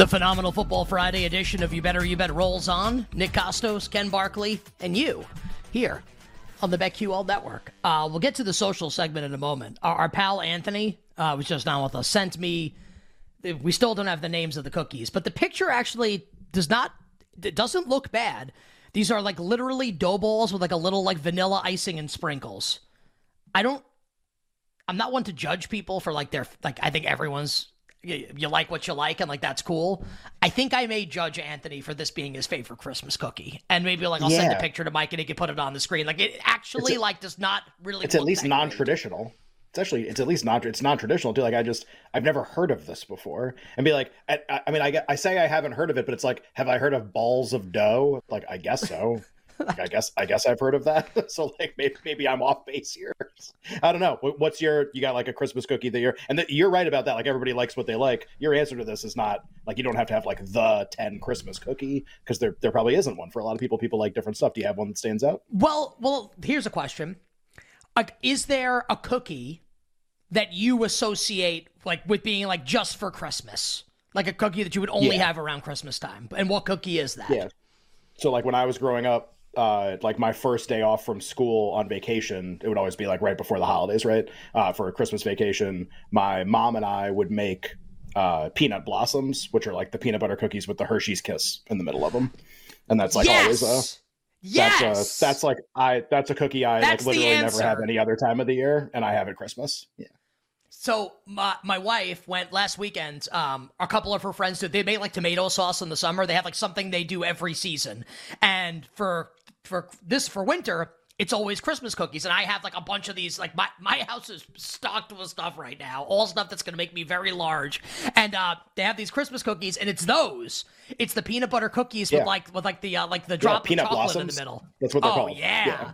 The phenomenal Football Friday edition of You Better You Bet rolls on. Nick Kostos, Ken Barkley, and you here on the BetQL network. Uh, we'll get to the social segment in a moment. Our, our pal Anthony uh, was just on with us. Sent me. We still don't have the names of the cookies, but the picture actually does not. It doesn't look bad. These are like literally dough balls with like a little like vanilla icing and sprinkles. I don't. I'm not one to judge people for like their like. I think everyone's you, you, like what you like and like that's cool. I think I may judge Anthony for this being his favorite Christmas cookie, and maybe like I'll yeah. send a picture to Mike and he can put it on the screen. Like it actually a, like does not really. It's at least non-traditional. It's actually it's at least not it's non-traditional too. Like I just I've never heard of this before, and be like I, I mean I I say I haven't heard of it, but it's like have I heard of balls of dough? Like I guess so. I guess I guess I've heard of that. so like maybe maybe I'm off base here. I don't know. What's your you got like a Christmas cookie that you're and the, you're right about that. Like everybody likes what they like. Your answer to this is not like you don't have to have like the ten Christmas cookie because there there probably isn't one for a lot of people. People like different stuff. Do you have one that stands out? Well, well, here's a question. Like, is there a cookie that you associate like with being like just for Christmas? Like a cookie that you would only yeah. have around Christmas time. And what cookie is that? Yeah. So like when I was growing up, uh, like my first day off from school on vacation, it would always be like right before the holidays, right? Uh, for a Christmas vacation, my mom and I would make uh, peanut blossoms, which are like the peanut butter cookies with the Hershey's kiss in the middle of them, and that's like yes! always a yes. That's, a, that's like I that's a cookie I that's like literally never have any other time of the year, and I have at Christmas. Yeah. So my my wife went last weekend. Um, a couple of her friends did. They make like tomato sauce in the summer. They have like something they do every season. And for for this for winter, it's always Christmas cookies. And I have like a bunch of these. Like my my house is stocked with stuff right now. All stuff that's gonna make me very large. And uh, they have these Christmas cookies, and it's those. It's the peanut butter cookies yeah. with like with like the uh, like the drop yeah, of chocolate blossoms. in the middle. That's what they're oh, called. Yeah. yeah.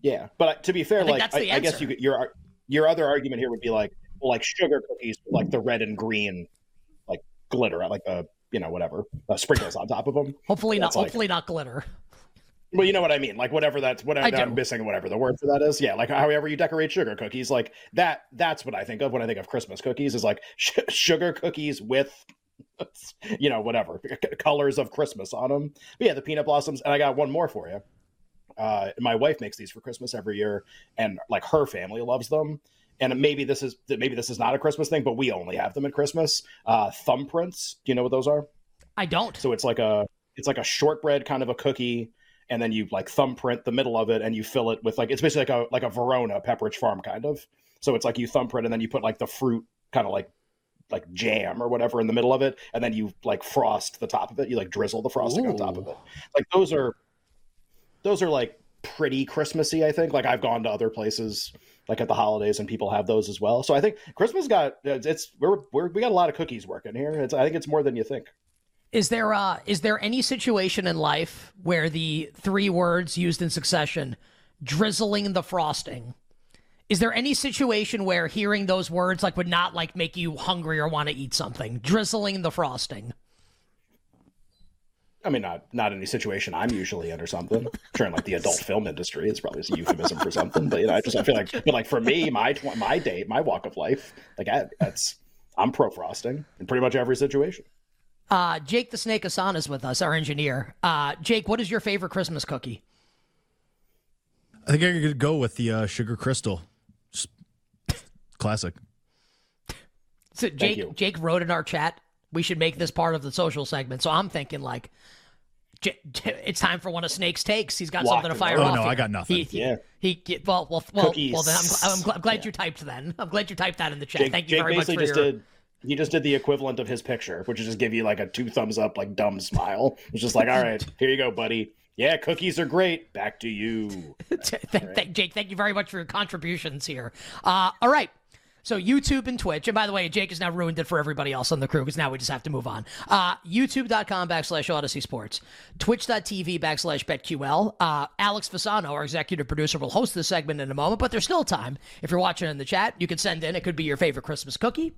yeah. but uh, to be fair, I like I, I, guess you your your other argument here would be like like sugar cookies with like the red and green like glitter, like the you know whatever uh, sprinkles on top of them. Hopefully not. Like, hopefully not glitter. Well, you know what I mean. Like whatever that's whatever I'm missing, whatever the word for that is. Yeah, like however you decorate sugar cookies, like that. That's what I think of when I think of Christmas cookies. Is like sh- sugar cookies with, you know, whatever colors of Christmas on them. But yeah, the peanut blossoms, and I got one more for you. Uh, my wife makes these for Christmas every year, and like her family loves them. And maybe this is maybe this is not a Christmas thing, but we only have them at Christmas. Uh, thumbprints. Do you know what those are? I don't. So it's like a it's like a shortbread kind of a cookie and then you like thumbprint the middle of it and you fill it with like it's basically like a like a Verona Pepperidge Farm kind of. So it's like you thumbprint and then you put like the fruit kind of like like jam or whatever in the middle of it, and then you like frost the top of it. You like drizzle the frosting Ooh. on top of it. Like those are those are like pretty Christmassy. I think. Like I've gone to other places like at the holidays and people have those as well. So I think Christmas got it's we're, we're we got a lot of cookies working here. It's I think it's more than you think. Is there uh is there any situation in life where the three words used in succession, drizzling the frosting, is there any situation where hearing those words like would not like make you hungry or want to eat something? Drizzling the frosting. I mean, not not any situation I'm usually in or something. Sure in like the adult film industry, it's probably a euphemism for something. But you know, I just I feel like, but like for me, my my date, my walk of life, like I, that's I'm pro frosting in pretty much every situation. Uh, Jake the Snake Asana is with us, our engineer. Uh, Jake, what is your favorite Christmas cookie? I think I could go with the uh, sugar crystal. Just classic. So Jake, Jake wrote in our chat, we should make this part of the social segment. So I'm thinking like J- J- it's time for one of Snake's takes. He's got Locked something to fire loaded. off. Oh, no, here. I got nothing. He, he, Yeah. He, he well, well, well, well. Then I'm, I'm, gl- I'm glad you typed. Then I'm glad you typed that in the chat. Jake, Thank you Jake very much for basically just your. did. He just did the equivalent of his picture, which is just give you like a two thumbs up, like dumb smile. It's just like, all right, here you go, buddy. Yeah, cookies are great. Back to you. thank, thank- Jake, thank you very much for your contributions here. Uh, all right. So YouTube and Twitch, and by the way, Jake has now ruined it for everybody else on the crew because now we just have to move on. Uh, YouTube.com backslash Audacy Sports, Twitch.tv backslash BetQL. Uh, Alex Fasano, our executive producer, will host this segment in a moment, but there's still time. If you're watching in the chat, you can send in. It could be your favorite Christmas cookie,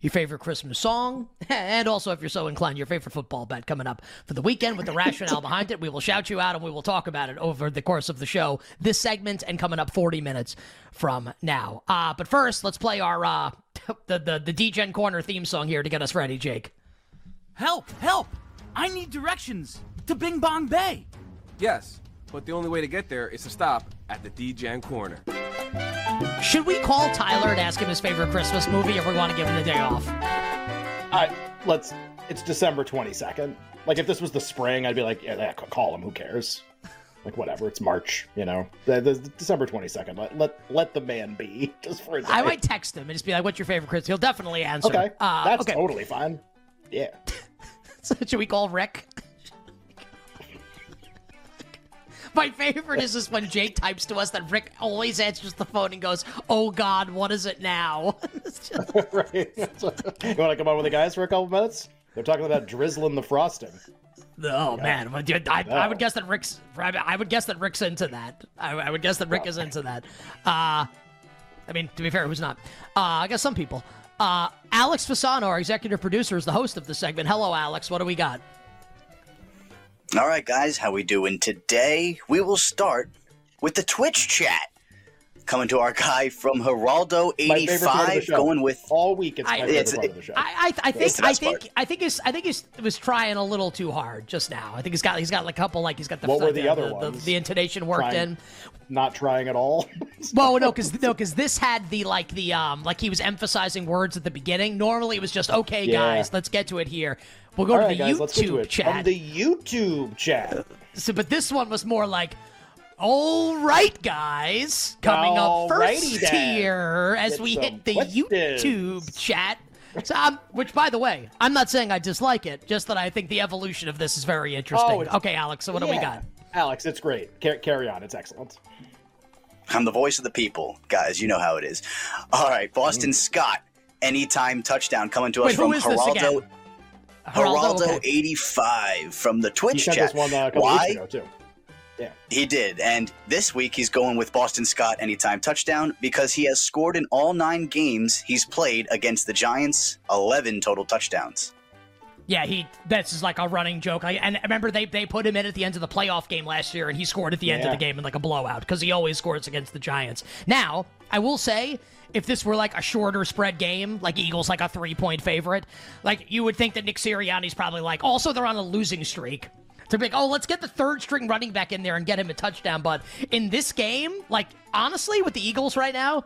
your favorite Christmas song, and also, if you're so inclined, your favorite football bet coming up for the weekend with the rationale behind it. We will shout you out and we will talk about it over the course of the show, this segment, and coming up 40 minutes from now. Uh, but first, let's play our uh, the the the DGen Corner theme song here to get us ready, Jake. Help! Help! I need directions to Bing Bong Bay. Yes, but the only way to get there is to stop at the D-Gen corner. Should we call Tyler and ask him his favorite Christmas movie, or we want to give him the day off? I let's. It's December twenty second. Like if this was the spring, I'd be like, yeah, yeah, call him. Who cares? Like whatever. It's March. You know, the, the, December twenty second. Let let let the man be just for a day. I might text him and just be like, "What's your favorite Christmas?" He'll definitely answer. Okay, Uh, that's okay. totally fine. Yeah. So should we call Rick? My favorite is just when Jake types to us that Rick always answers the phone and goes, "Oh God, what is it now?" Just- right. you want to come on with the guys for a couple minutes? They're talking about drizzling the frosting. oh man, Well, dude, I, I would guess that Rick's. I would guess that Rick's into that. I, I would guess that Rick is into that. Uh, I mean, to be fair, who's not? Uh, I guess some people. Uh, Alex Fasano, our executive producer, is the host of the segment. Hello, Alex. What do we got? All right, guys, how we doing today? We will start with the Twitch chat. Coming to our guy from My favorite part of the Geraldo85, going with all week. It's my I- favorite It's- part of the show. I, I, I think I think part. I think he's I think he's was trying a little too hard just now. I think he's got he's got like a couple like he's got the What were the other the, ones? the intonation worked Trying- in. Not trying at all. Well, no, because no, because this had the like the um like he was emphasizing words at the beginning. Normally it was just okay, Yeah. guys, let's get to it here. We'll go all to right, the guys, let's to YouTube it. chat. On the YouTube chat. So, but this one was more like, all right, guys, coming up first then. here as Get we hit the questions. YouTube chat. So, um, which, by the way, I'm not saying I dislike it, just that I think the evolution of this is very interesting. Oh, it's- okay, Alex, so what do we Yeah. got? Alex, it's great. Car- carry on. It's excellent. I'm the voice of the people, guys. You know how it is. All right, Boston Scott, anytime touchdown coming to us Wait, who from is this Geraldo, again? Geraldo, Geraldo okay. 85 from the He Twitch sent chat. us one uh, a couple Why? weeks ago too. Yeah. He did. And this week he's going with Boston Scott anytime touchdown because he has scored in all nine games he's played against the Giants, 11 total touchdowns. Yeah, he. This is like a running joke. I, and remember, they they put him in at the end of the playoff game last year, and he scored at the end of the game in like a blowout because he always scores against the Giants. Now, I will say, if this were like a shorter spread game, like Eagles, like a three point favorite, like you would think that Nick Sirianni's probably like. Also, they're on a losing streak. To be like, oh, let's get the third string running back in there and get him a touchdown. But in this game, like honestly, with the Eagles right now,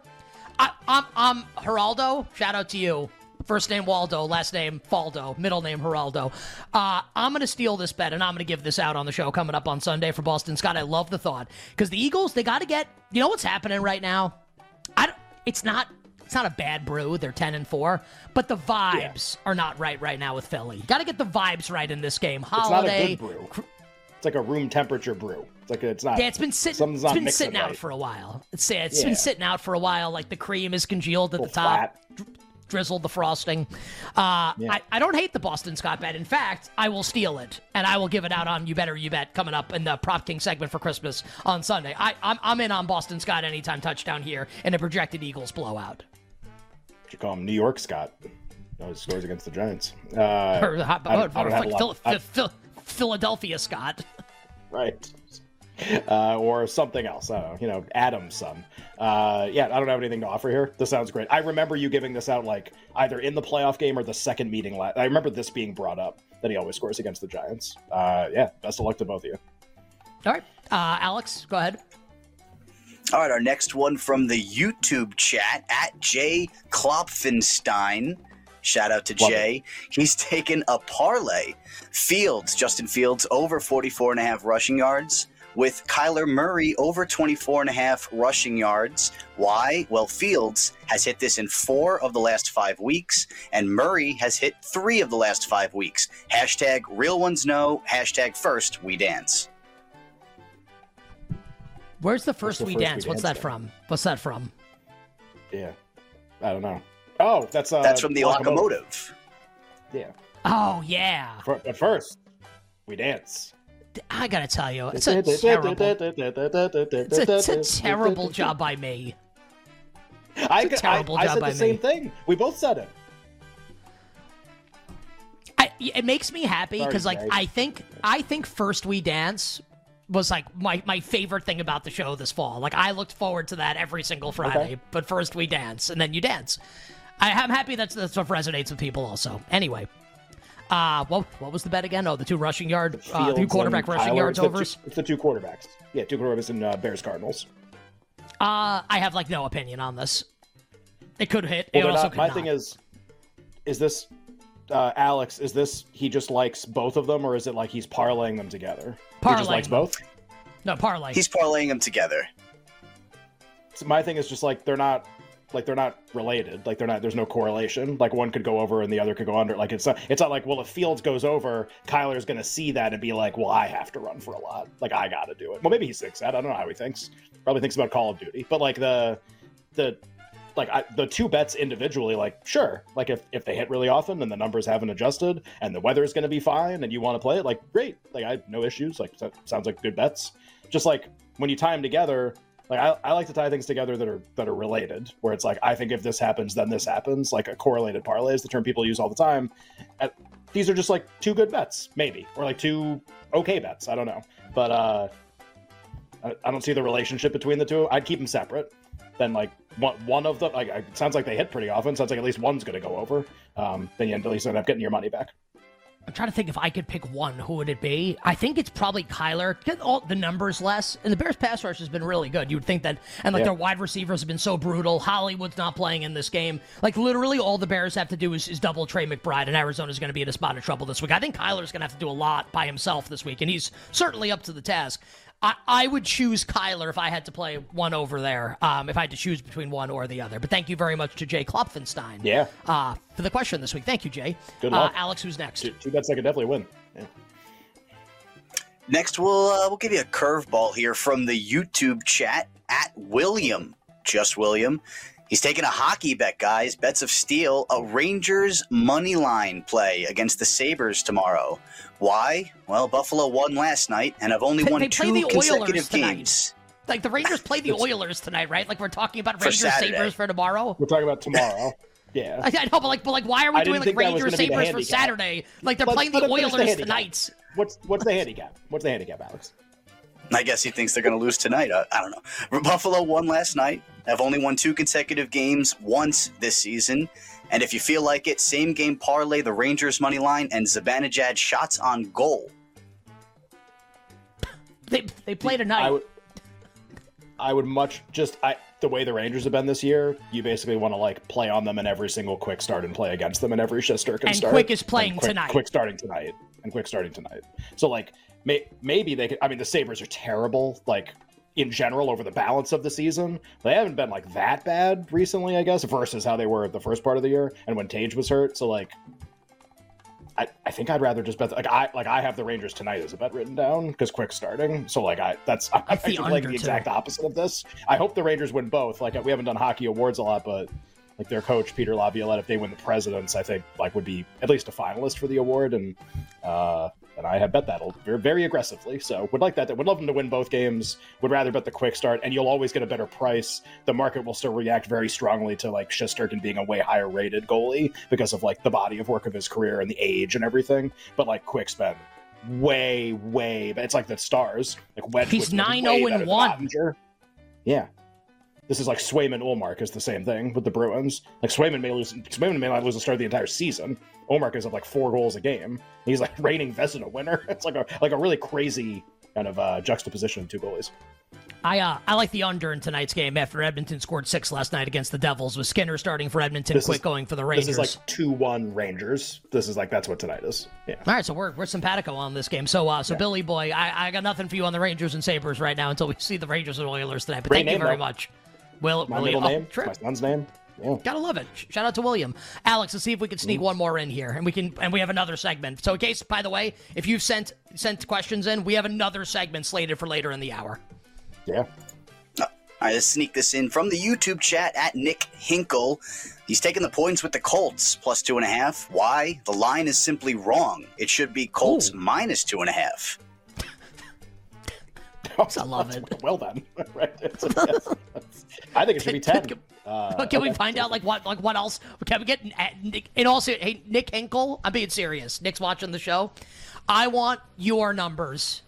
I, I'm I'm Geraldo. Shout out to you. First name Waldo, last name Faldo, middle name Geraldo. Uh, I'm going to steal this bet and I'm going to give this out on the show coming up on Sunday for Boston Scott. I love the thought because the Eagles they got to get. You know what's happening right now? I it's not it's not a bad brew. They're ten and four, but the vibes are not right right now with Philly. Got to get the vibes right in this game. It's not Holiday. a good brew. It's like a room temperature brew. It's like it's not. Yeah, it's been sitting. It's been sitting out right. for a while. It's it's Yeah. been sitting out for a while. Like the cream is congealed at the top, dri- drizzled the frosting. Uh, I, I don't hate the Boston Scott bet. In fact, I will steal it and I will give it out on You Better You Bet coming up in the Prop King segment for Christmas on Sunday. I, I'm I'm in on Boston Scott anytime touchdown here and a projected Eagles blowout. You call him New York Scott. No, he scores against the Giants. Uh, Or, how- don't- I don't have a like lot- Phil- Phil- Philadelphia Scott. right. Uh, or something else. I don't know. You know, Adam's son. Uh, yeah, I don't have anything to offer here. This sounds great. I remember you giving this out like either in the playoff game or the second meeting. La- I remember this being brought up that he always scores against the Giants. Uh, yeah, best of luck to both of you. All right, uh, Alex, go ahead. All right, our next one from the YouTube chat at Jay Klopfenstein. Shout out to Love Jay. He's taken a parlay. Fields, Justin Fields, over 44 and a half rushing yards with Kyler Murray over 24 and a half rushing yards. Why? Well, Fields has hit this in four of the last five weeks, and Murray has hit three of the last five weeks. Hashtag real ones know, hashtag first we dance. Where's the first the we first dance? We What's that from? What's that from? Yeah. I don't know. Oh, that's uh, That's from the locomotive. Yeah. Oh yeah. For, but first, we dance. I gotta tell you, it's a terrible. It's a, it's a terrible job by me. It's a I- terrible I, job said by the same thing. We both said it. I, it makes me happy because like Jay. I think I think first we dance was like my my favorite thing about the show this fall. Like I looked forward to that every single Friday. Okay. But first we dance and then you dance. I, I'm happy that's that's what resonates with people also. Anyway. Uh, what what was the bet again? Oh, the two rushing yard, uh, two quarterback rushing yards It's the two- overs. It's the two quarterbacks. Yeah, two quarterbacks and uh, Bears Cardinals. Uh, I have like no opinion on this. It could hit. Well, it also not, could my not. thing is, is this uh, Alex? Is this he just likes both of them, or is it like he's parlaying them together? He just Parlaying likes them. both. no parlay. He's parlaying them together. So my thing is just like they're not like they're not related. Like they're not. There's no correlation. Like one could go over and the other could go under. Like it's not. It's not like well, if Fields goes over, Kyler's gonna see that and be like, well, I have to run for a lot. Like I got to do it. Well, maybe he thinks that. I don't know how he thinks. Probably thinks about Call of Duty. But like the the like I, the two bets individually, like sure, like if if they hit really often and the numbers haven't adjusted and the weather is going to be fine and you want to play it, like great, like I have no issues. Like sounds like good bets. Just like when you tie them together, like I, I like to tie things together that are that are related. Where it's like I think if this happens, then this happens. Like a correlated parlay is the term people use all the time. And these are just like two good bets, maybe, or like two okay bets. I don't know, but uh, I, I don't see the relationship between the two. I'd keep them separate. Then like one one of them, like it sounds like they hit pretty often. Sounds like at least one's going to go over. Um, then you at least end up getting your money back. I'm trying to think if I could pick one. Who would it be? I think it's probably Kyler. Get all the numbers less, and the Bears' pass rush has been really good. You would think that, and like Yeah. their wide receivers have been so brutal. Hollywood's not playing in this game. Like literally, all the Bears have to do is, is double Trey McBride, and Arizona's going to be in a spot of trouble this week. I think Kyler's going to have to do a lot by himself this week, and he's certainly up to the task. I, I would choose Kyler if I had to play one over there. Um, if I had to choose between one or the other. But thank you very much to Jay Klopfenstein. Yeah. Uh, for the question this week. Thank you, Jay. Good Uh, luck. Alex, who's next? Two, two bets I could definitely win. Yeah. Next, we'll uh, we'll give you a curveball here from the YouTube chat at William, just William. He's taking a hockey bet, guys. Bets of steel. A Rangers money line play against the Sabres tomorrow. Why? Well, Buffalo won last night and have only They- won they play two the Oilers consecutive tonight. games. Like the Rangers play the Oilers tonight, right? Like we're talking about For Rangers Saturday. Sabres for tomorrow. We're talking about tomorrow. Yeah. I, I know, but like, but like, why are we I doing didn't like think that was Rangers gonna be the Sabres for. Saturday? Like they're Let's- playing let the him finish the Oilers tonight. What's what's the handicap? What's the handicap, Alex? I guess he thinks they're going to lose tonight. I, I don't know. Buffalo won last night. Have only won two consecutive games once this season. And if you feel like it, same game parlay the Rangers money line and Zibanejad shots on goal. They they play tonight. I would I would much just I the way the Rangers have been this year, you basically want to like play on them in every single quick start and play against them in every Shesterkin And start. Quick is playing quick, tonight. Quick starting tonight. And quick starting tonight. So like may, maybe they could I mean the Sabres are terrible, like in general over the balance of the season. They haven't been like that bad recently, I guess, versus how they were the first part of the year and when Tage was hurt. So like I, I think I'd rather just bet like I like I have the Rangers tonight as a bet written down because quick starting. So like I that's I'm That's the actually playing under, the too. exact opposite of this. I hope the Rangers win both. Like we haven't done hockey awards a lot, but like their coach Peter Laviolette, if they win the Presidents, I think like would be at least a finalist for the award, and uh, and I have bet that very, very aggressively. So would like that. Would love them to win both games. Would rather bet the quick start, and you'll always get a better price. The market will still react very strongly to like Shesterkin being a way higher rated goalie because of like the body of work of his career and the age and everything. But like quick spend. Way, way, but it's like the stars. Like Wedgewood's He's way 9-0 better and than 1. Oettinger. Yeah, this is like Swayman Ullmark is the same thing with the Bruins. Like Swayman may lose, Swayman may not lose the start of the entire season. Ullmark is up like four goals a game. He's like reigning Vezina winner. It's like a like a really crazy kind of uh, juxtaposition of two goalies. I uh, I like the under in tonight's game after Edmonton scored six last night against the Devils with Skinner starting for Edmonton, This quick is- going for the Rangers. This is like two one Rangers. This is like that's what tonight is. Yeah. All right, so we're we're simpatico on this game. So uh, so Billy boy, I, I got nothing for you on the Rangers and Sabres right now until we see the Rangers and Oilers tonight. But Great thank you very though. much. Will My William, middle oh, name, true. my son's name. Yeah. Gotta love it. Shout out to William. Alex, let's see if we can Mm. sneak one more in here, and we can, and we have another segment. So, in case, by the way, if you've sent sent questions in, we have another segment slated for later in the hour. Yeah. All right, let's sneak this in from the YouTube chat at Nick Hinkle. He's taking the points with the Colts plus two and a half. Why? The line is simply wrong. It should be Colts minus two and a half. I love it. Well done. right. It's a- I think it should be ten. Uh, Can we find out like what like what else? Can we get uh, all ser- hey Nick Hinkle? I'm being serious. Nick's watching the show. I want your numbers.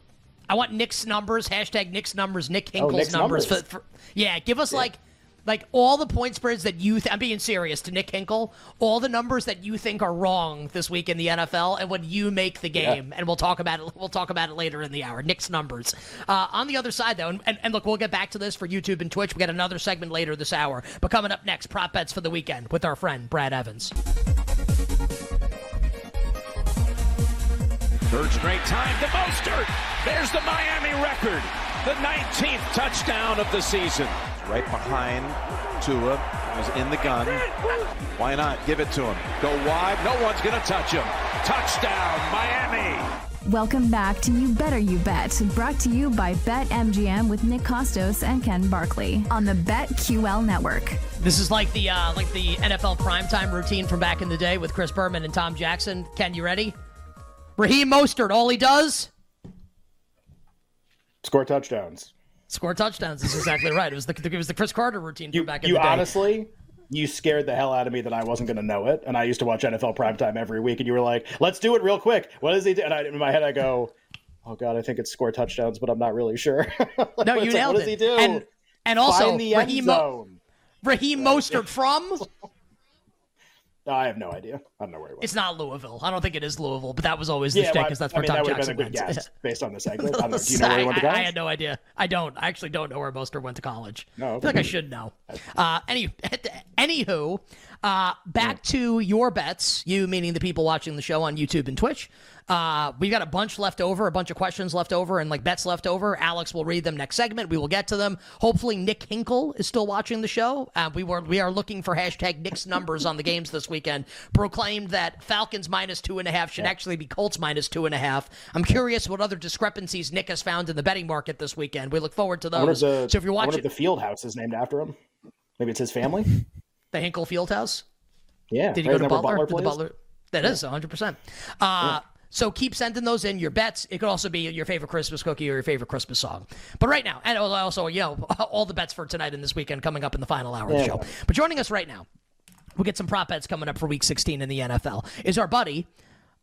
I want Nick's numbers. Hashtag Nick's numbers. Nick Hinkle's Oh, Nick's numbers. numbers. For, for, yeah, give us like like all the point spreads that you. Th- I'm being serious to Nick Hinkle. All the numbers that you think are wrong this week in the NFL, and when you make the game, and we'll talk about it. We'll talk about it later in the hour. Nick's numbers. Uh, on the other side, though, and, and, and look, we'll get back to this for YouTube and Twitch. We got another segment later this hour. But coming up next, prop bets for the weekend with our friend Brad Evans. Third straight time to Mostert. There's the Miami record. The 19th touchdown of the season. right behind Tua. Was in the gun. Why not give it to him? Go wide. No one's going to touch him. Touchdown, Miami. Welcome back to You Better You Bet, brought to you by BetMGM with Nick Kostos and Ken Barkley on the BetQL network. This is like the uh, like the NFL primetime routine from back in the day with Chris Berman and Tom Jackson. Ken, you ready? Raheem Mostert, all he does Score touchdowns. score touchdowns. is exactly right. It was the it was the Cris Carter routine from You, back in you the day. honestly, you scared the hell out of me that I wasn't going to know it. And I used to watch NFL primetime every week, and you were like, "Let's do it real quick." What does he do? And I, in my head, I go, "Oh God, I think it's score touchdowns, but I'm not really sure." no, you It's like, nailed what does it. he do? And and also Find the Raheem. Raheem Mostert from I have no idea. I don't know where he was. it's not Louisville. I don't think it is Louisville, but that was always the yeah, well, because that's I where mean, Tom Jackson been a good went. guess based on the segment. I don't know. Do you know where he went to I, I had no idea. I don't. I actually don't know where Mostert went to college. No, I feel like I should know. Uh, any, anywho, uh, back to your bets. You meaning the people watching the show on YouTube and Twitch. Uh, we've got a bunch left over, a bunch of questions left over, and like bets left over. Alex will read them next segment. We will get to them. Hopefully, Nick Hinkle is still watching the show. Uh, we were we are looking for hashtag Nick's numbers on the games this weekend. Proclaimed that Falcons minus two and a half should actually be Colts minus two and a half. I'm curious what other discrepancies Nick has found in the betting market this weekend. We look forward to I wonder if those. the, so if you're I wonder watching the field house is named after him. Maybe it's his family. the Hinkle Fieldhouse. Yeah. Did he right, go to is that where Butler? Did the? Butler? That is 100%. Uh, So keep sending those in. Your bets. It could also be your favorite Christmas cookie or your favorite Christmas song. But right now, and also, you know, all the bets for tonight and this weekend coming up in the final hour of the show. But joining us right now, we'll get some prop bets coming up for week 16 in the NFL, is our buddy,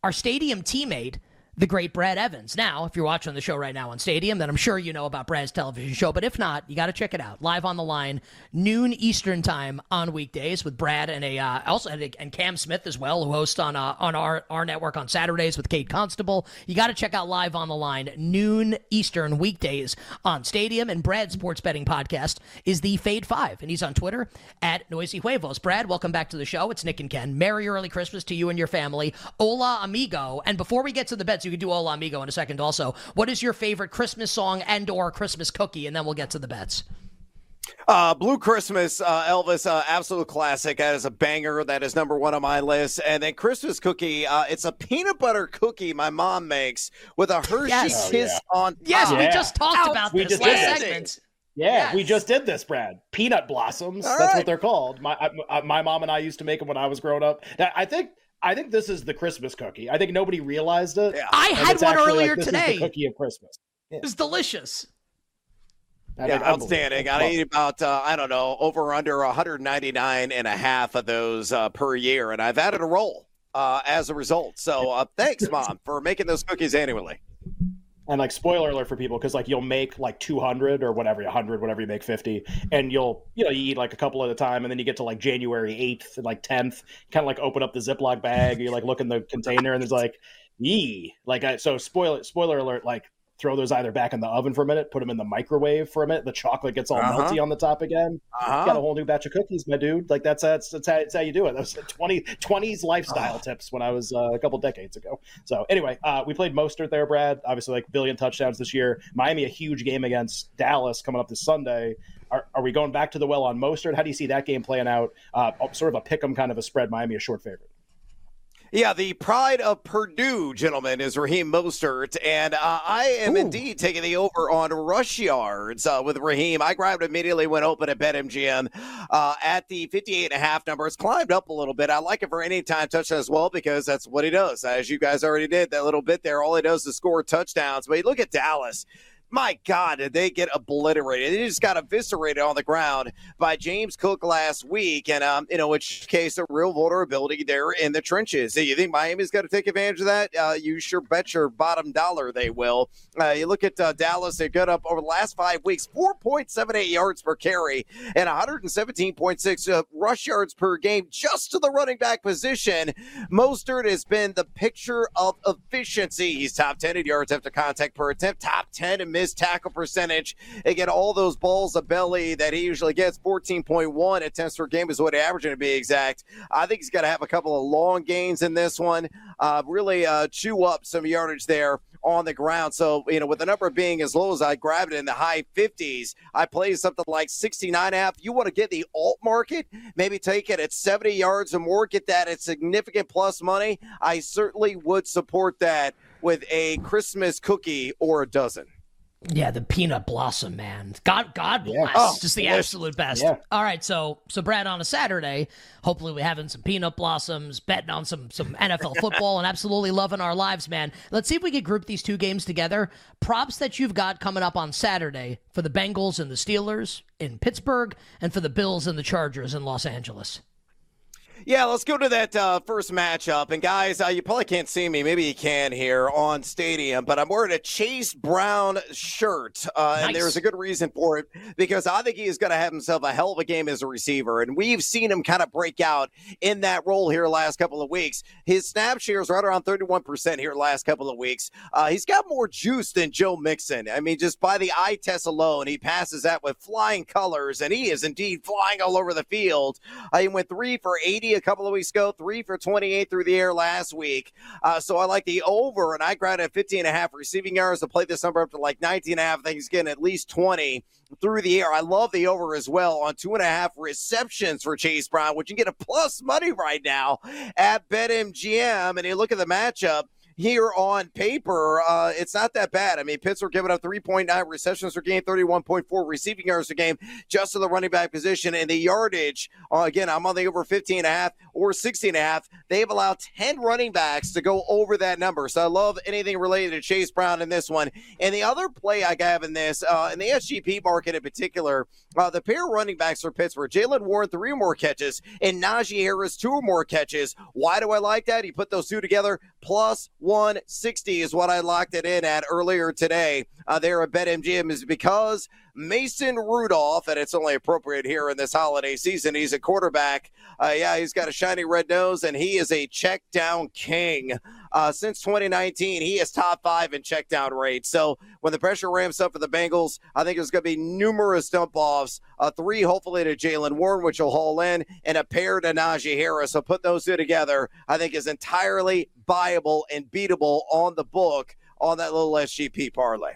our stadium teammate, the great Brad Evans. Now, if you're watching the show right now on Stadium, then I'm sure you know about Brad's television show. But if not, you got to check it out. Live on the line, noon Eastern time on weekdays with Brad and a uh, also and, and Cam Smith as well, who hosts on uh, on our our network on Saturdays with Kate Constable. You got to check out Live on the Line, noon Eastern weekdays on Stadium. And Brad's sports betting podcast is the Fade Five, and he's on Twitter at Noisy Huevos. Brad, welcome back to the show. It's Nick and Ken. Merry early Christmas to you and your family. Hola amigo. And before we get to the bets, you can do Hola amigo in a second. Also, what is your favorite Christmas song and or Christmas cookie? And then we'll get to the bets. Uh, Blue Christmas, uh, Elvis, uh, absolute classic. That is a banger. That is number one on my list. And then Christmas cookie. Uh, it's a peanut butter cookie my mom makes with a Hershey Yes. Kiss Oh, on. Yes, top. we just talked about We this last did. segment. Yeah, we just did this, Brad. Peanut blossoms. All That's right. what they're called. My I, I- my mom and I used to make them when I was growing up. I think I think this is the Christmas cookie. I think nobody realized it. Yeah. I had one earlier like, this is the today. cookie of Christmas. It's delicious. I Yeah, outstanding. I eat about, uh, I don't know, over under 199 and a half of those uh, per year. And I've added a roll uh, as a result. So uh, thanks, Mom, for making those cookies annually. And like spoiler alert for people, because like you'll make like 200 or whatever, 100, whatever you make 50, and you'll you know you eat like a couple at a time, and then you get to like January 8th and like 10th, kind of like open up the Ziploc bag, you like look in the container, and there's like, yee, like I, so spoiler spoiler alert, like throw those either back in the oven for a minute, put them in the microwave for a minute. The chocolate gets all Uh-huh. melty on the top again. Uh-huh. Got a whole new batch of cookies, my dude. Like that's that's that's how, that's how you do it. That was 20, 20s lifestyle Ah. tips when I was uh, a couple decades ago. So anyway, uh, we played Mostert there, Brad. Obviously, like billion touchdowns this year. Miami, a huge game against Dallas coming up this Sunday. Are, are we going back to the well on Mostert? How do you see that game playing out? Uh, sort of a pick 'em kind of a spread. Miami a short favorite. Yeah, the pride of Purdue, gentlemen, is Raheem Mostert, and uh, I am indeed taking the over on rush yards uh, with Raheem. I grabbed immediately when open at BetMGM uh, at the 58 and a half number. It's climbed up a little bit. I like it for any time touchdown as well because that's what he does. As you guys already did that little bit there, all he does is score touchdowns. But you look at Dallas. My God, did they get obliterated? They just got eviscerated on the ground by James Cook last week, and um, you know, which case a real vulnerability there in the trenches. You think Miami's got to take advantage of that? Uh, you sure bet your bottom dollar they will. Uh, you look at uh, Dallas; they got up over the last five weeks, four point seven eight yards per carry and one hundred and seventeen point six uh, rush yards per game just to the running back position. Mostert has been the picture of efficiency. He's top ten in yards after contact per attempt, top ten in missed tackle percentage. Again, all those balls of belly that he usually gets, 14.1 attempts per game is what he averaging to be exact. I think he's got to have a couple of long gains in this one, uh, really uh, chew up some yardage there on the ground. So, you know, with the number being as low as I grabbed it in the high 50s, I play something like 69 and a half. You want to get the alt market, maybe take it at 70 yards or more, get that at significant plus money. I certainly would support that with a Christmas cookie or a dozen. Yeah, the peanut blossom, man. God, God bless. Yeah. Oh, Just the delicious. absolute best. Yeah. All right, so so Brad on a Saturday, hopefully we're having some peanut blossoms, betting on some some NFL football, and absolutely loving our lives, man. Let's see if we can group these two games together. Props that you've got coming up on Saturday for the Bengals and the Steelers in Pittsburgh, and for the Bills and the Chargers in Los Angeles. Yeah, let's go to that uh, first matchup. And guys, uh, you probably can't see me. Maybe you can here on Stadium, but I'm wearing a Chase Brown shirt, uh, and there's a good reason for it because I think he is going to have himself a hell of a game as a receiver, and we've seen him kind of break out in that role here last couple of weeks. His snap share is right around 31% here last couple of weeks. Uh, he's got more juice than Joe Mixon. I mean, just by the eye test alone, he passes that with flying colors, and he is indeed flying all over the field. He went three for 80 a couple of weeks ago, three for 28 through the air last week. Uh, so I like the over, and I grabbed at 15 and a half receiving yards to play this number up to like 19 and a half. I think he's getting at least 20 through the air. I love the over as well on two and a half receptions for Chase Brown, which you get a plus money right now at BetMGM. And you look at the matchup here on paper, uh, it's not that bad. I mean, Pittsburgh giving up 3.9 receptions per game, 31.4 receiving yards per game, just to the running back position. And the yardage, uh, again, I'm on the over 15 and a half or 16 and a half. They've allowed 10 running backs to go over that number. So I love anything related to Chase Brown in this one. And the other play I have in this, uh, in the SGP market in particular, uh, the pair of running backs for Pittsburgh, Jaylen Warren, three or more catches, and Najee Harris, two or more catches. Why do I like that? He put those two together, plus 160 is what I locked it in at earlier today. Uh, there at BetMGM is because Mason Rudolph, and it's only appropriate here in this holiday season. He's a quarterback. Uh, yeah, he's got a shiny red nose, and he is a check down king. Uh, since 2019, he is top five in check down rate. So when the pressure ramps up for the Bengals, I think there's going to be numerous dump offs. Uh, three, hopefully, to Jaylen Warren, which will haul in, and a pair to Najee Harris. So put those two together, I think is entirely viable and beatable on the book on that little SGP parlay.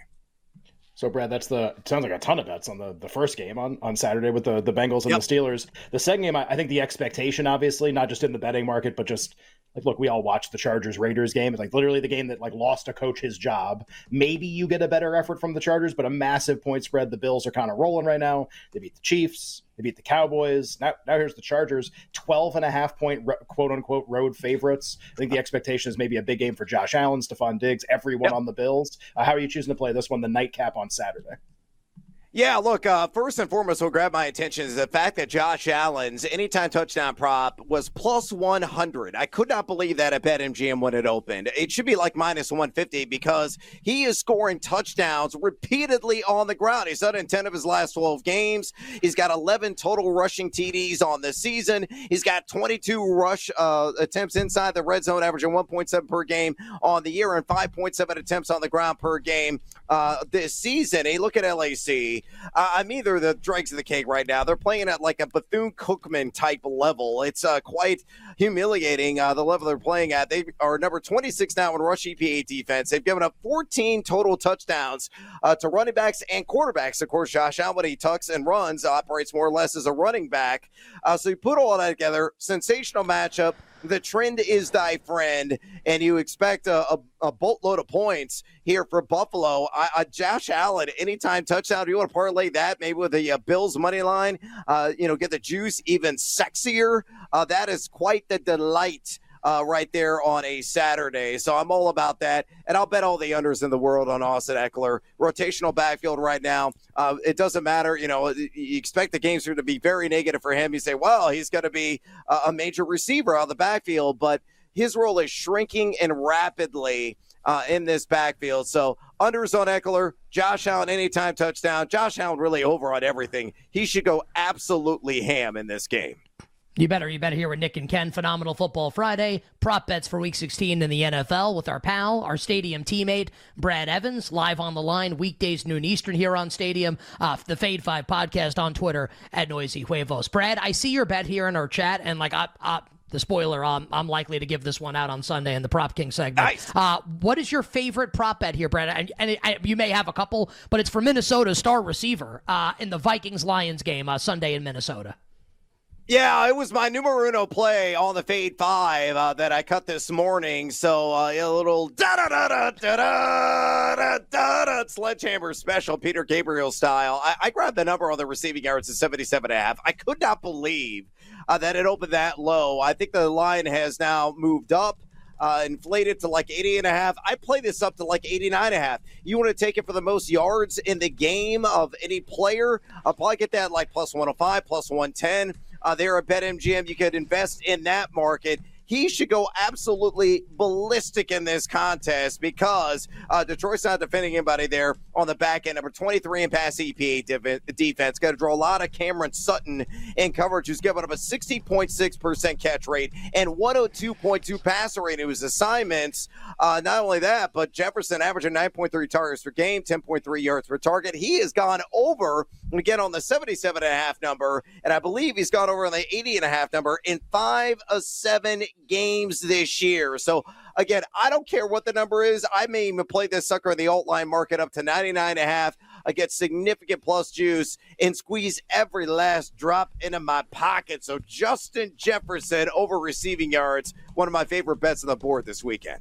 So Brad, that's the sounds like a ton of bets on the, the first game on, on Saturday with the, the Bengals and the Steelers. The second game, I, I think the expectation, obviously, not just in the betting market, but just like look, we all watched the Chargers Raiders game. It's like literally the game that like lost a coach his job. Maybe you get a better effort from the Chargers, but a massive point spread. The Bills are kind of rolling right now. They beat the Chiefs. They beat the Cowboys. Now, now here's the Chargers, 12 and a half point quote unquote road favorites. I think the expectation is maybe a big game for Josh Allen, Stefon Diggs, everyone on the Bills. Uh, how are you choosing to play this one, the nightcap on Saturday? Yeah, look, uh, first and foremost, what grabbed my attention is the fact that Josh Allen's anytime touchdown prop was plus 100. I could not believe that at BetMGM when it opened. It should be like minus 150 because he is scoring touchdowns repeatedly on the ground. He's done in 10 of his last 12 games. He's got 11 total rushing TDs on the season. He's got 22 rush uh, attempts inside the red zone, averaging 1.7 per game on the year and 5.7 attempts on the ground per game uh, this season. Hey, look at LAC. I'm either the dregs of the cake right now. They're playing at like a Bethune Cookman type level. It's uh, quite humiliating uh, the level they're playing at. They are number 26 now in rush EPA defense. They've given up 14 total touchdowns uh, to running backs and quarterbacks. Of course, Josh Allen, he tucks and runs, operates more or less as a running back. Uh, so you put all that together, sensational matchup the trend is thy friend, and you expect a, a, a boatload of points here for Buffalo. I, Josh Allen, anytime touchdown, do you want to parlay that maybe with the uh, Bills money line? Uh, you know, get the juice even sexier. Uh, that is quite the delight uh, right there on a Saturday. So I'm all about that. And I'll bet all the unders in the world on Austin Ekeler. Rotational backfield right now. Uh, it doesn't matter. You know, you expect the games to be very negative for him. You say, well, he's going to be a major receiver of the backfield, but his role is shrinking and rapidly. Uh, in this backfield. So unders on Ekeler, Josh Allen anytime touchdown. Josh Allen really over on everything. He should go absolutely ham in this game. You better, you better hear with Nick and Ken. Phenomenal Football Friday. Prop bets for Week 16 in the NFL with our pal, our Stadium teammate, Brad Evans, live on the line, weekdays noon Eastern here on Stadium. Uh, the Fade Five podcast on Twitter at Noisy Huevos. Brad, I see your bet here in our chat, and like, I, I, the spoiler, um, I'm likely to give this one out on Sunday in the Prop King segment. Nice. Uh, what is your favorite prop bet here, Brad? And, and it, you may have a couple, but it's for Minnesota star receiver uh, in the Vikings Lions game uh, Sunday in Minnesota. Yeah, it was my numero uno play on the Fade Five uh, that I cut this morning. So uh, a little da da da da da da da da sledgehammer special, Peter Gabriel style. I, I grabbed the number on the receiving yards at 77 and a half. I could not believe uh, that it opened that low. I think the line has now moved up. Uh, inflated to like 80 and a half. I play this up to like 89 and a half. You want to take it for the most yards in the game of any player? I'll probably get that like plus 105, plus 110 uh, there at BetMGM. You could invest in that market he should go absolutely ballistic in this contest because uh, Detroit's not defending anybody there on the back end. Number 23 in pass EPA defense. Got to draw a lot of Cameron Sutton in coverage, who's given up a 60.6% catch rate and 102.2 passer rate in his assignments. Uh, not only that, but Jefferson averaging 9.3 targets per game, 10.3 yards per target. He has gone over, again, on the 77.5 number, and I believe he's gone over on the 80.5 number in five of seven games this year. So again, I don't care what the number is. I may even play this sucker in the alt line market up to 99 and a half. I get significant plus juice and squeeze every last drop into my pocket. So Justin Jefferson over receiving yards, one of my favorite bets on the board this weekend.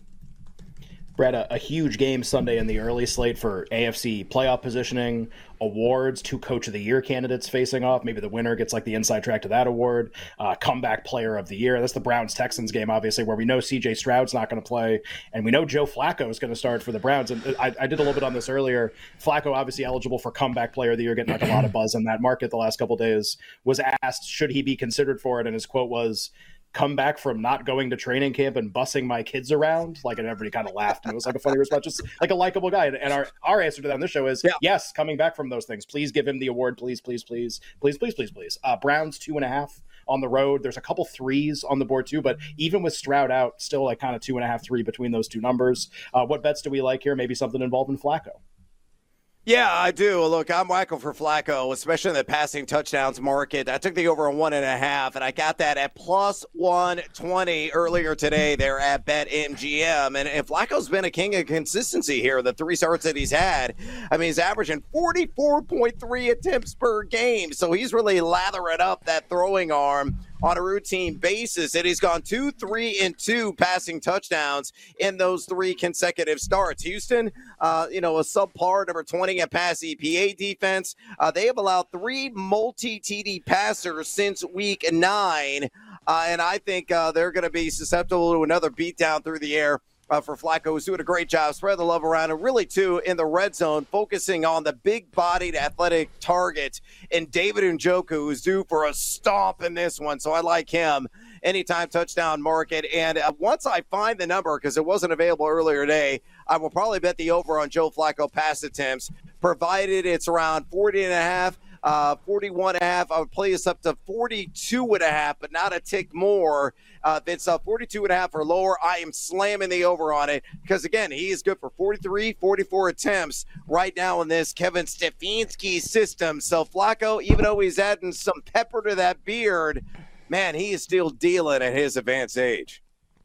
Brett, a, a, huge game Sunday in the early slate for AFC playoff positioning, awards, two Coach of the Year candidates facing off. Maybe the winner gets like the inside track to that award. Uh, comeback Player of the Year. That's the Browns Texans game, obviously, where we know CJ Stroud's not going to play, and we know Joe Flacco is going to start for the Browns. And I, I, did a little bit on this earlier. Flacco, obviously eligible for comeback Player of the Year, getting like a lot of buzz in that market the last couple days. Was asked should he be considered for it, and his quote was come back from not going to training camp and bussing my kids around like and everybody kind of laughed and it was like a funny response just like a likable guy and our our answer to that on this show is yeah. yes coming back from those things please give him the award please please please please please please please. Uh, browns two and a half on the road there's a couple threes on the board too but even with stroud out still like kind of two and a half three between those two numbers. Uh, what bets do we like here? Maybe something involving flacco yeah, I do. Look, I'm wacko for Flacco, especially in the passing touchdowns market. I took the over on one and a half, and I got that at plus 120 earlier today there at BetMGM. And, and Flacco's been a king of consistency here, the three starts that he's had. I mean, he's averaging 44.3 attempts per game, so he's really lathering up that throwing arm on a routine basis. And he's gone two, three, and two passing touchdowns in those three consecutive starts. Houston, uh, you know, a subpar number 20 at pass EPA defense. Uh, they have allowed three multi TD passers since week nine. Uh, and I think uh, they're going to be susceptible to another beatdown through the air uh, for Flacco, who's doing a great job, spreading the love around, and really, too, in the red zone, focusing on the big bodied athletic target and David Njoku, who's due for a stomp in this one. So I like him. Anytime touchdown market. And uh, once I find the number, because it wasn't available earlier today, I will probably bet the over on Joe Flacco pass attempts, provided it's around 40 and a half uh, 41 and a half. I would play this up to 42 and a half, but not a tick more. Uh, it's uh, 42 and a half or lower, I am slamming the over on it because, again, he is good for 43, 44 attempts right now in this Kevin Stefanski system. So Flacco, even though he's adding some pepper to that beard, man, he is still dealing at his advanced age.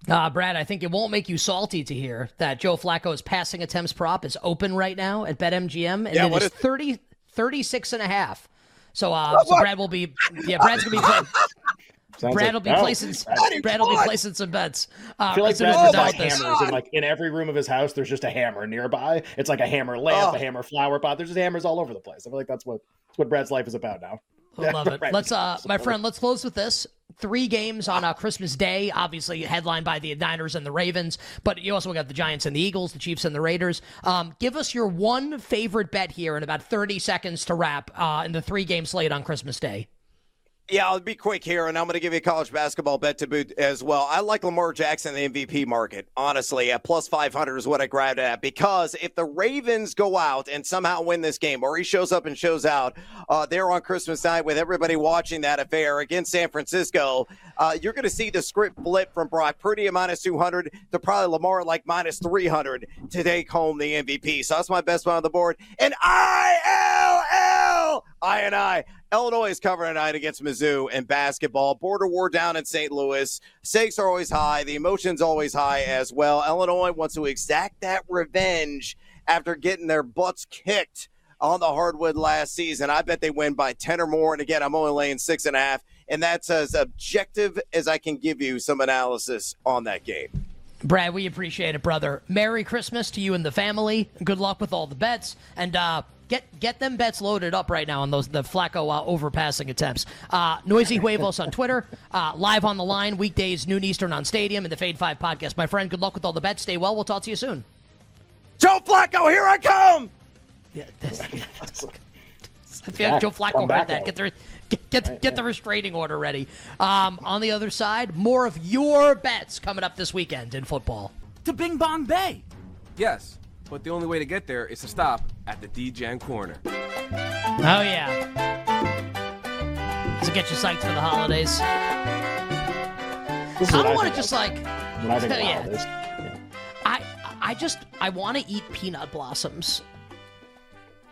Uh, Brad, I think it won't make you salty to hear that Joe Flacco's passing attempts prop is open right now at BetMGM, and Yeah, it is- 30, 36 and a half. So, uh, so Brad will be, yeah, Brad's gonna be playing. Sounds Brad like- will be oh, placing. Brad- Brad will be placing some bets. Uh, I feel like as soon as Brad has done like with this. hammers in like in every room of his house. There's just a hammer nearby. It's like a hammer lamp, Oh. a hammer flower pot. There's just hammers all over the place. I feel like that's what that's what Brad's life is about now. I love it. Right. Let's, uh, my friend, let's close with this. Three games on uh, Christmas Day, obviously headlined by the Niners and the Ravens, but you also got the Giants and the Eagles, the Chiefs and the Raiders. Um, give us your one favorite bet here in about 30 seconds to wrap uh, in the three game slate on Christmas Day. Yeah, I'll be quick here, and I'm going to give you a college basketball bet to boot as well. I like Lamar Jackson in the MVP market, honestly. At plus 500 is what I grabbed at because if the Ravens go out and somehow win this game, or he shows up and shows out uh, there on Christmas night with everybody watching that affair against San Francisco, uh, you're going to see the script flip from Brock Purdy at minus 200 to probably Lamar like minus 300 to take home the MVP. So that's my best one on the board. And ILL, I and I. Illinois is covering tonight against Mizzou in basketball. Border war down in St. Louis. Stakes are always high. The emotions always high as well. Illinois wants to exact that revenge after getting their butts kicked on the hardwood last season. I bet they win by 10 or more. And again, I'm only laying six and a half. And that's as objective as I can give you some analysis on that game. Brad, we appreciate it, brother. Merry Christmas to you and the family. Good luck with all the bets, and uh, get get them bets loaded up right now on those the Flacco uh, overpassing attempts. Uh, Noisy Huevos on Twitter, uh, live on the line weekdays noon Eastern on Stadium and the Fade Five podcast. My friend, good luck with all the bets. Stay well. We'll talk to you soon. Joe Flacco, here I come. Yeah, this, I feel like Joe Flacco come heard that. Get the get get, get the restraining order ready. Um, on the other side, more of your bets coming up this weekend in football. To Bing Bong Bay. Yes, but the only way to get there is to stop at the DJan Corner. Oh yeah. Does it get you psyched for the holidays? This I don't want to just like. when I think of yeah. Yeah. I I just I want to eat peanut blossoms.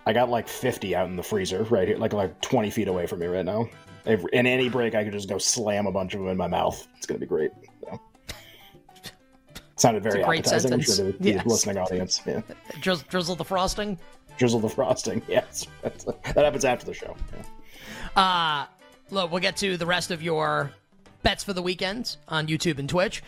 I got like 50 out in the freezer right here, like like 20 feet away from me right now. In any break, I could just go slam a bunch of them in my mouth. It's gonna be great. So. Sounded very appetizing. I'm sentence. sure to the Yes. listening audience. Yeah. Drizzle, drizzle the frosting. Drizzle the frosting. Yes, that happens after the show. Yeah. Uh look, we'll get to the rest of your bets for the weekend on YouTube and Twitch.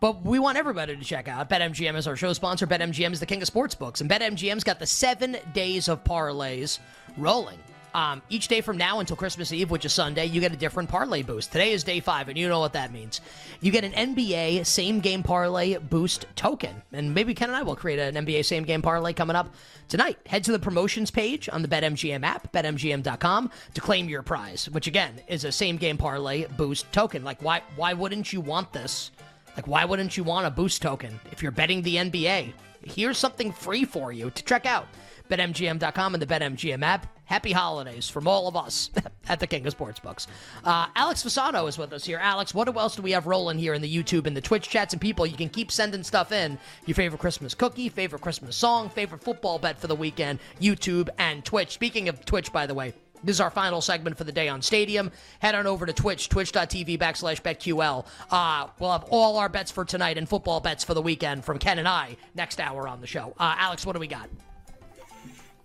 But we want everybody to check out BetMGM is our show sponsor. BetMGM is the king of sports books, and BetMGM's got the seven days of parlays rolling. Um, each day from now until Christmas Eve, which is Sunday, you get a different parlay boost. Today is day five, and you know what that means. You get an NBA same game parlay boost token. And maybe Ken and I will create an NBA same game parlay coming up tonight. Head to the promotions page on the BetMGM app, betmgm.com, to claim your prize, which again is a same game parlay boost token. Like, why, why wouldn't you want this? Like, why wouldn't you want a boost token if you're betting the NBA? Here's something free for you to check out. BetMGM.com and the BetMGM app. Happy holidays from all of us at the King of Sportsbooks. Uh, Alex Fasano is with us here. Alex, what else do we have rolling here in the YouTube and the Twitch chats? And people, you can keep sending stuff in. Your favorite Christmas cookie, favorite Christmas song, favorite football bet for the weekend, YouTube and Twitch. Speaking of Twitch, by the way, this is our final segment for the day on Stadium. Head on over to Twitch, twitch.tv backslash BetQL. Uh, we'll have all our bets for tonight and football bets for the weekend from Ken and I next hour on the show. Uh, Alex, what do we got?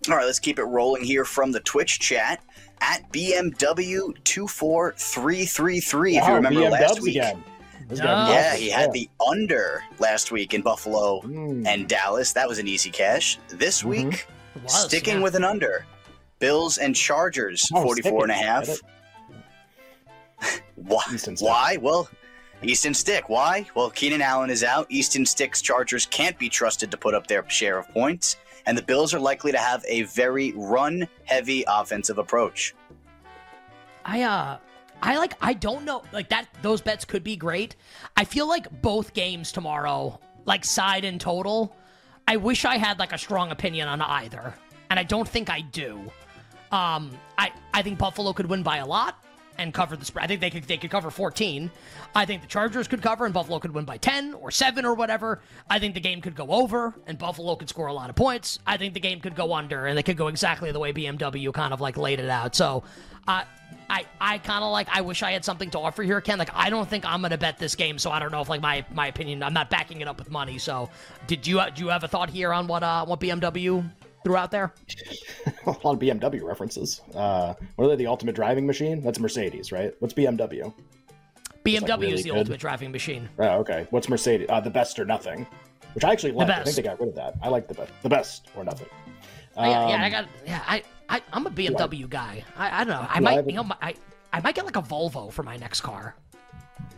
All right, let's keep it rolling here from the Twitch chat at BMW24333. If you remember BM last week. again. This. Yeah, he had the under last week in Buffalo hmm. and Dallas. That was an easy cash. This mm-hmm. week, was, sticking yeah. with an under. Bills and Chargers, Oh, 44 and a half. Why? Why? Well, Easton Stick. Why? Well, Keenan Allen is out. Easton Stick's Chargers can't be trusted to put up their share of points, and the Bills are likely to have a very run-heavy offensive approach. I uh I like I don't know like that those bets could be great. I feel like both games tomorrow, like side and total, I wish I had like a strong opinion on either. And I don't think I do. Um I I think Buffalo could win by a lot and cover the spread. I think they could they could cover 14. I think the Chargers could cover and Buffalo could win by 10 or 7 or whatever. I think the game could go over and Buffalo could score a lot of points. I think the game could go under and it could go exactly the way BMW kind of like laid it out. So, uh, I I kind of like I wish I had something to offer here, Ken. Like I don't think I'm gonna bet this game, so I don't know if like my my opinion. I'm not backing it up with money. So, did you do you have a thought here on what uh what BMW threw out there? a lot of BMW references. Uh, what are they? The ultimate driving machine? That's Mercedes, right? What's BMW? BMW like, really is the good. ultimate driving machine. Oh, okay. What's Mercedes? Uh, the best or nothing, which I actually like. I think they got rid of that. I like the best. The best or nothing. I got- yeah, I Um, got yeah. I, I I'm a BMW guy. I, I don't know. I I might you know I I might get like a Volvo for my next car.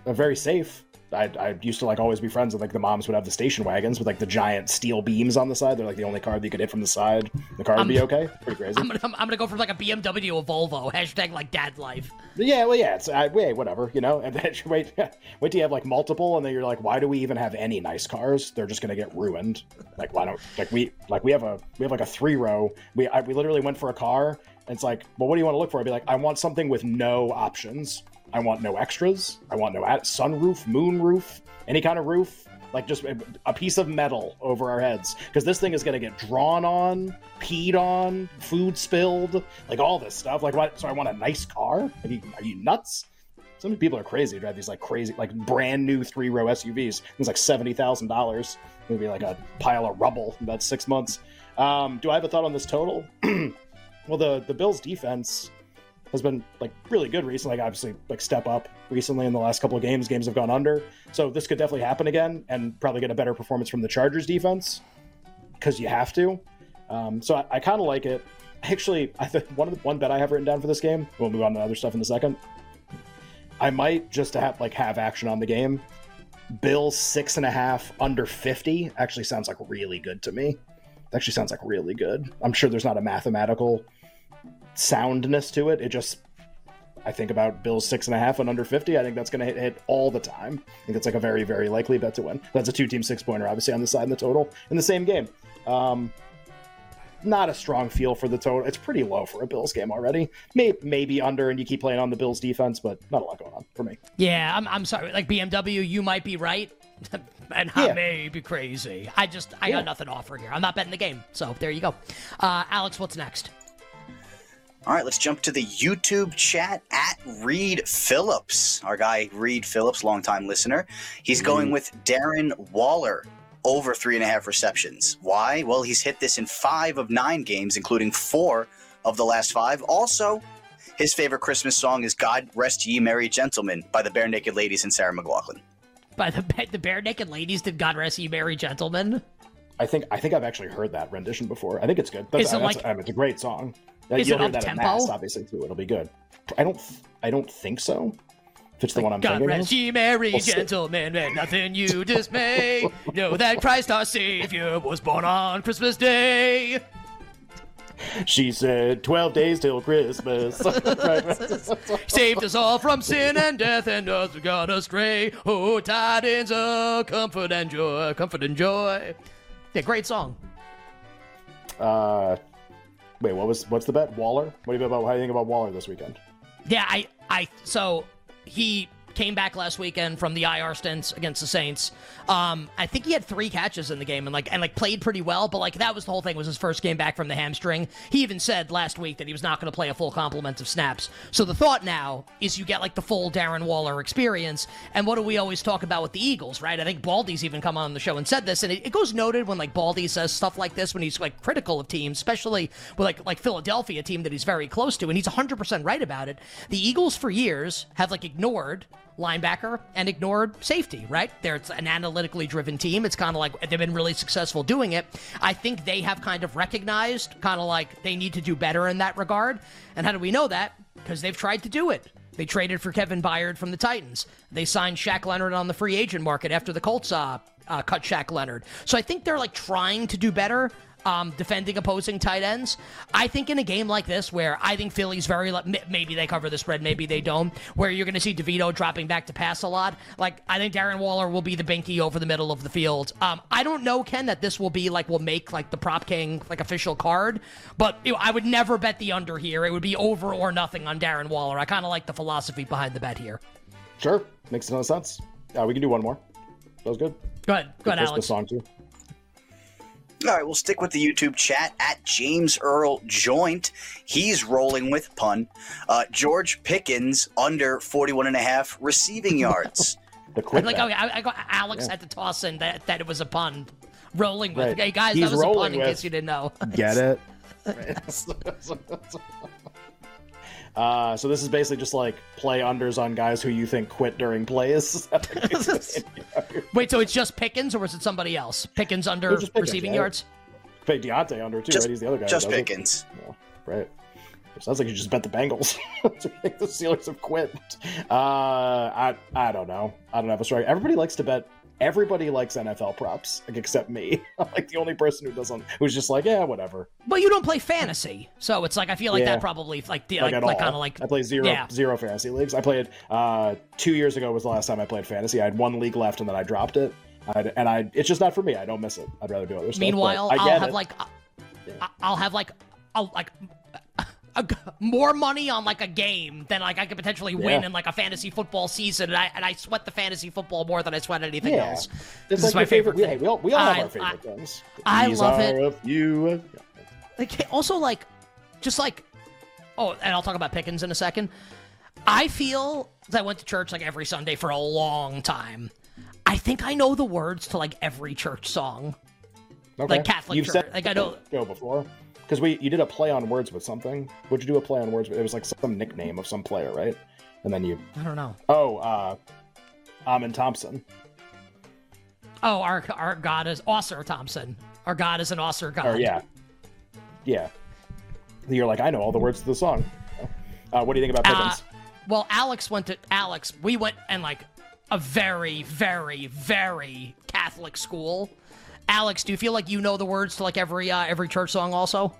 They're very safe. I, I used to like always be friends with like the moms would have the station wagons with like the giant steel beams on the side. They're like the only car that you could hit from the side. The car would be I'm- okay. Pretty crazy. I'm gonna I'm, gonna go from like a BMW to a Volvo. Hashtag like dad life. Yeah, well, yeah, it's uh, wait, whatever, you know. And then wait, wait till you have like multiple, and then you're like, why do we even have any nice cars? They're just gonna get ruined. Like, why don't like we like we have a we have like a three row. We I, we literally went for a car, and it's like, well, what do you want to look for? I'd be like, I want something with no options. I want no extras. I want no ad- sunroof, moonroof, any kind of roof. Like just a- piece of metal over our heads, because this thing is gonna get drawn on, peed on, food spilled, like all this stuff. Like, what? So I want a nice car? Are you, are you nuts? Some people are crazy. Drive these like crazy, like brand new three row SUVs. It's like seventy thousand dollars. Maybe like a pile of rubble in about six months. Um, do I have a thought on this total? well, the the Bills defense has been like really good recently. Like obviously, like step up recently in the last couple of games. Games have gone under, so this could definitely happen again, and probably get a better performance from the Chargers defense because you have to. Um, so I, I kind of like it. Actually, I think one of the one bet I have written down for this game. We'll move on to other stuff in a second. I might just have like have action on the game. Bills six and a half under fifty actually sounds like really good to me. Actually sounds like really good. I'm sure there's not a mathematical soundness to it. It just I think about Bills six and a half and under fifty. I think that's going to hit, hit all the time. I think it's like a very very likely bet to win. That's a two team six pointer, obviously on the side and the total in the same game. Um, not a strong feel for the total. It's pretty low for a Bills game already. Maybe, maybe under, and you keep playing on the Bills defense, but not a lot going on for me. Yeah, I'm, I'm sorry. Like BMW, you might be right, and I Yeah. may be crazy. I just I Yeah. got nothing to offer here. I'm not betting the game. So there you go. Uh, Alex, what's next? All right, let's jump to the YouTube chat at Reed Phillips. Our guy Reed Phillips, longtime listener. He's mm-hmm. going with Darren Waller over three and a half receptions. Why? Well, he's hit this in five of nine games, including four of the last five. Also, his favorite Christmas song is "God Rest Ye Merry Gentlemen" by the Barenaked Ladies and Sarah McLachlan. By the the Barenaked Ladies, did God rest ye merry gentlemen? I think I think I've actually heard that rendition before. I think it's good. That's, Is it that's- like- I mean, it's a great song. Uh, Is You'll it hear that tempo? at Mass, obviously too. It'll be good. I don't I don't think so. If it's the one I'm God thinking rest of. ye merry gentlemen, let nothing you dismay. know that Christ our Savior was born on Christmas Day. She said, 12 days till Christmas. Saved us all from sin and death, and us gone astray. Oh, tidings of comfort and joy, comfort and joy. Yeah, great song. Uh, wait, what was what's the bet? Waller? What do you think about how do you think about Waller this weekend? Yeah, I, I, so he came back last weekend from the IR stints against the Saints. Um, I think he had three catches in the game and like and like played pretty well, but like that was the whole thing was his first game back from the hamstring. He even said last week that he was not going to play a full complement of snaps. So the thought now is you get like the full Darren Waller experience. And what do we always talk about with the Eagles, right? I think Baldy's even come on the show and said this, and it, it goes noted when like Baldy says stuff like this when he's like critical of teams, especially with like like Philadelphia, team that he's very close to, and he's 100% right about it. The Eagles for years have like ignored linebacker and ignored safety, right? They're an analytically driven team. It's kind of like they've been really successful doing it. I think they have kind of recognized kind of like they need to do better in that regard. And how do we know that? Because they've tried to do it. They traded for Kevin Byard from the Titans. They signed Shaq Leonard on the free agent market after the Colts uh, uh, cut Shaq Leonard. So I think they're like trying to do better um, defending opposing tight ends. I think in a game like this, where I think Philly's very maybe they cover the spread, maybe they don't, where you're going to see DeVito dropping back to pass a lot. Like I think Darren Waller will be the binky over the middle of the field. Um, I don't know Ken that this will be like will make like the prop king like official card, but you know, I would never bet the under here. It would be over or nothing on Darren Waller. I kind of like the philosophy behind the bet here. Sure, makes a ton of sense. Uh, we can do one more. That was good. Go ahead, go ahead, Alex. Song too. All right, we'll stick with the YouTube chat at James Earl Joint. He's rolling with pun. Uh, George Pickens under 41 and a half receiving yards. the quick like, okay, I, I got Alex Yeah. had to toss in that, that it was a pun. Rolling with. Right. Hey, guys, He's that was a pun rolling in with- case you didn't know. Get it? uh, so this is basically just like play unders on guys who you think quit during plays. Wait, so it's just Pickens or was it somebody else? Pickens under It's Pickens, receiving right? yards? Pay Diontae under too, Just- right? He's the other guy. who just. Pickens. Yeah, right. It sounds like you just bet the Bengals. I think the Steelers have quit. Uh, I I don't know. I don't have a strike. Everybody likes to bet. Everybody likes NFL props, like, except me. I'm like the only person who doesn't, who's just like, yeah, whatever. But you don't play fantasy, so it's like I feel like Yeah. that probably like the, like, like, like kind of like I play zero yeah. zero fantasy leagues. I played uh two years ago was the last time I played fantasy. I had one league left and then I dropped it. I'd, and I it's just not for me. I don't miss it. I'd rather do other stuff. Meanwhile, I I'll have like I- I'll have like I'll like a, more money on like a game than like I could potentially win Yeah. in like a fantasy football season, and I and I sweat the fantasy football more than I sweat anything Yeah. else. This like is my favorite. favorite we all we all have our favorite I- things. I These love are it. few. Like also like just like oh, and I'll talk about Pickens in a second. I feel 'cause I went to church like every Sunday for a long time. I think I know the words to like every church song. Okay. Like Catholic You've church. said Like I know go before because we you did a play on words with something. What'd you do a play on words with? It was like some nickname of some player, right? And then you I don't know. oh uh, Amen Thompson. Oh, our our God is Ausar Thompson. Our God is an Osser God. Or yeah, yeah. You're like I know all the words to the song. Uh, what do you think about Uh, well, Alex went to Alex. We went and like a very, very, very Catholic school. Alex, do you feel like you know the words to like every uh, every church song also?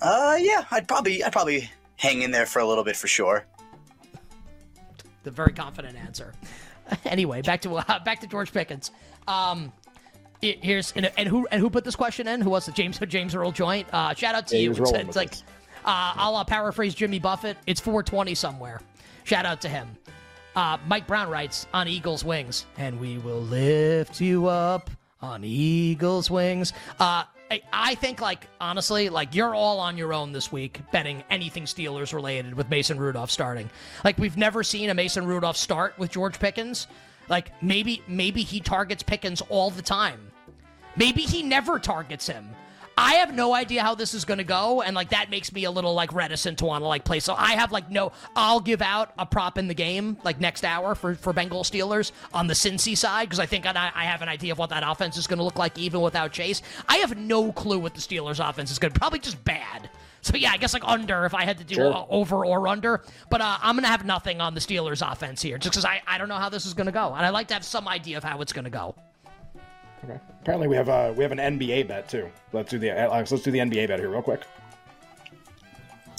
Uh, yeah, I'd probably I'd probably hang in there for a little bit for sure. The very confident answer. anyway, back to uh, back to George Pickens. Um, i- here's and, and who and who put this question in? Who was it? James James Earl Joint. Uh, shout out to Yeah, you. It's, it's like this. uh, I'll uh, paraphrase Jimmy Buffett. It's 420 somewhere. Shout out to him. Uh, Mike Brown writes on Eagles wings, and we will lift you up on Eagles wings. Uh, I, think, like honestly, like you're all on your own this week betting anything Steelers related with Mason Rudolph starting. Like we've never seen a Mason Rudolph start with George Pickens. Like maybe maybe he targets Pickens all the time. Maybe he never targets him. I have no idea how this is going to go, and like that makes me a little like reticent to want to like play. So I have like no. I'll give out a prop in the game like next hour for for Bengal Steelers on the Cincy side because I think I, I have an idea of what that offense is going to look like even without Chase. I have no clue what the Steelers offense is going to. Probably just bad. So yeah, I guess like under if I had to do Sure. over or under. But uh, I'm gonna have nothing on the Steelers offense here just because I I don't know how this is gonna go, and I like to have some idea of how it's gonna go. Okay. Apparently we have uh we have an NBA bet too. Let's do the Alex, let's do the NBA bet here real quick.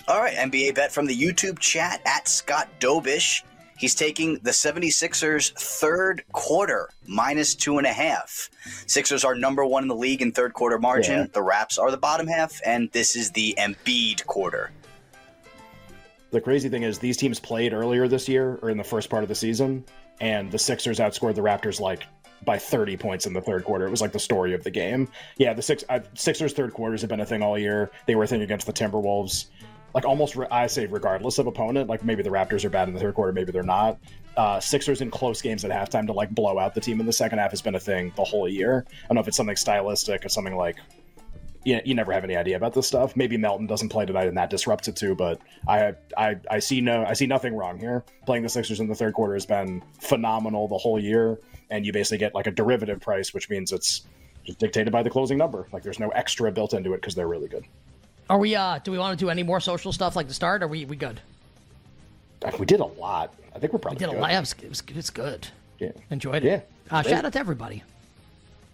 All right, NBA bet from the YouTube chat at Scott Dobish. He's taking the 76ers third quarter minus two and a half. Sixers are number one in the league in third quarter margin. Yeah. The Raps are the bottom half, and this is the Embiid quarter. The crazy thing is these teams played earlier this year or in the first part of the season, and the Sixers outscored the Raptors like by 30 points in the third quarter. It was like the story of the game. Yeah, the six uh, Sixers third quarters have been a thing all year. They were a thing against the Timberwolves. Like almost, re- I say regardless of opponent. Like maybe the Raptors are bad in the third quarter, maybe they're not. Uh, Sixers in close games at halftime to like blow out the team in the second half has been a thing the whole year. I don't know if it's something stylistic or something like you, you never have any idea about this stuff. Maybe Melton doesn't play tonight and that disrupts it too. But I I I see no I see nothing wrong here. Playing the Sixers in the third quarter has been phenomenal the whole year, and you basically get like a derivative price, which means it's just dictated by the closing number. Like there's no extra built into it because they're really good. Are we? uh Do we want to do any more social stuff like the start? Are we we good? We did a lot. I think we're We probably did a lot. It was, it was, it good. Yeah. Enjoyed it. Yeah. Uh, shout out to everybody.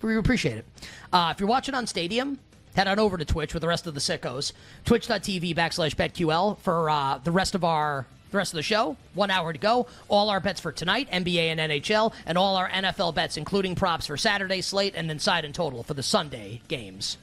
We appreciate it. Uh, if you're watching on Stadium, head on over to Twitch with the rest of the sickos. Twitch.tv backslash BetQL for uh, the rest of our the rest of the show. One hour to go. All our bets for tonight, NBA and NHL, and all our NFL bets, including props for Saturday slate and then side and total for the Sunday games.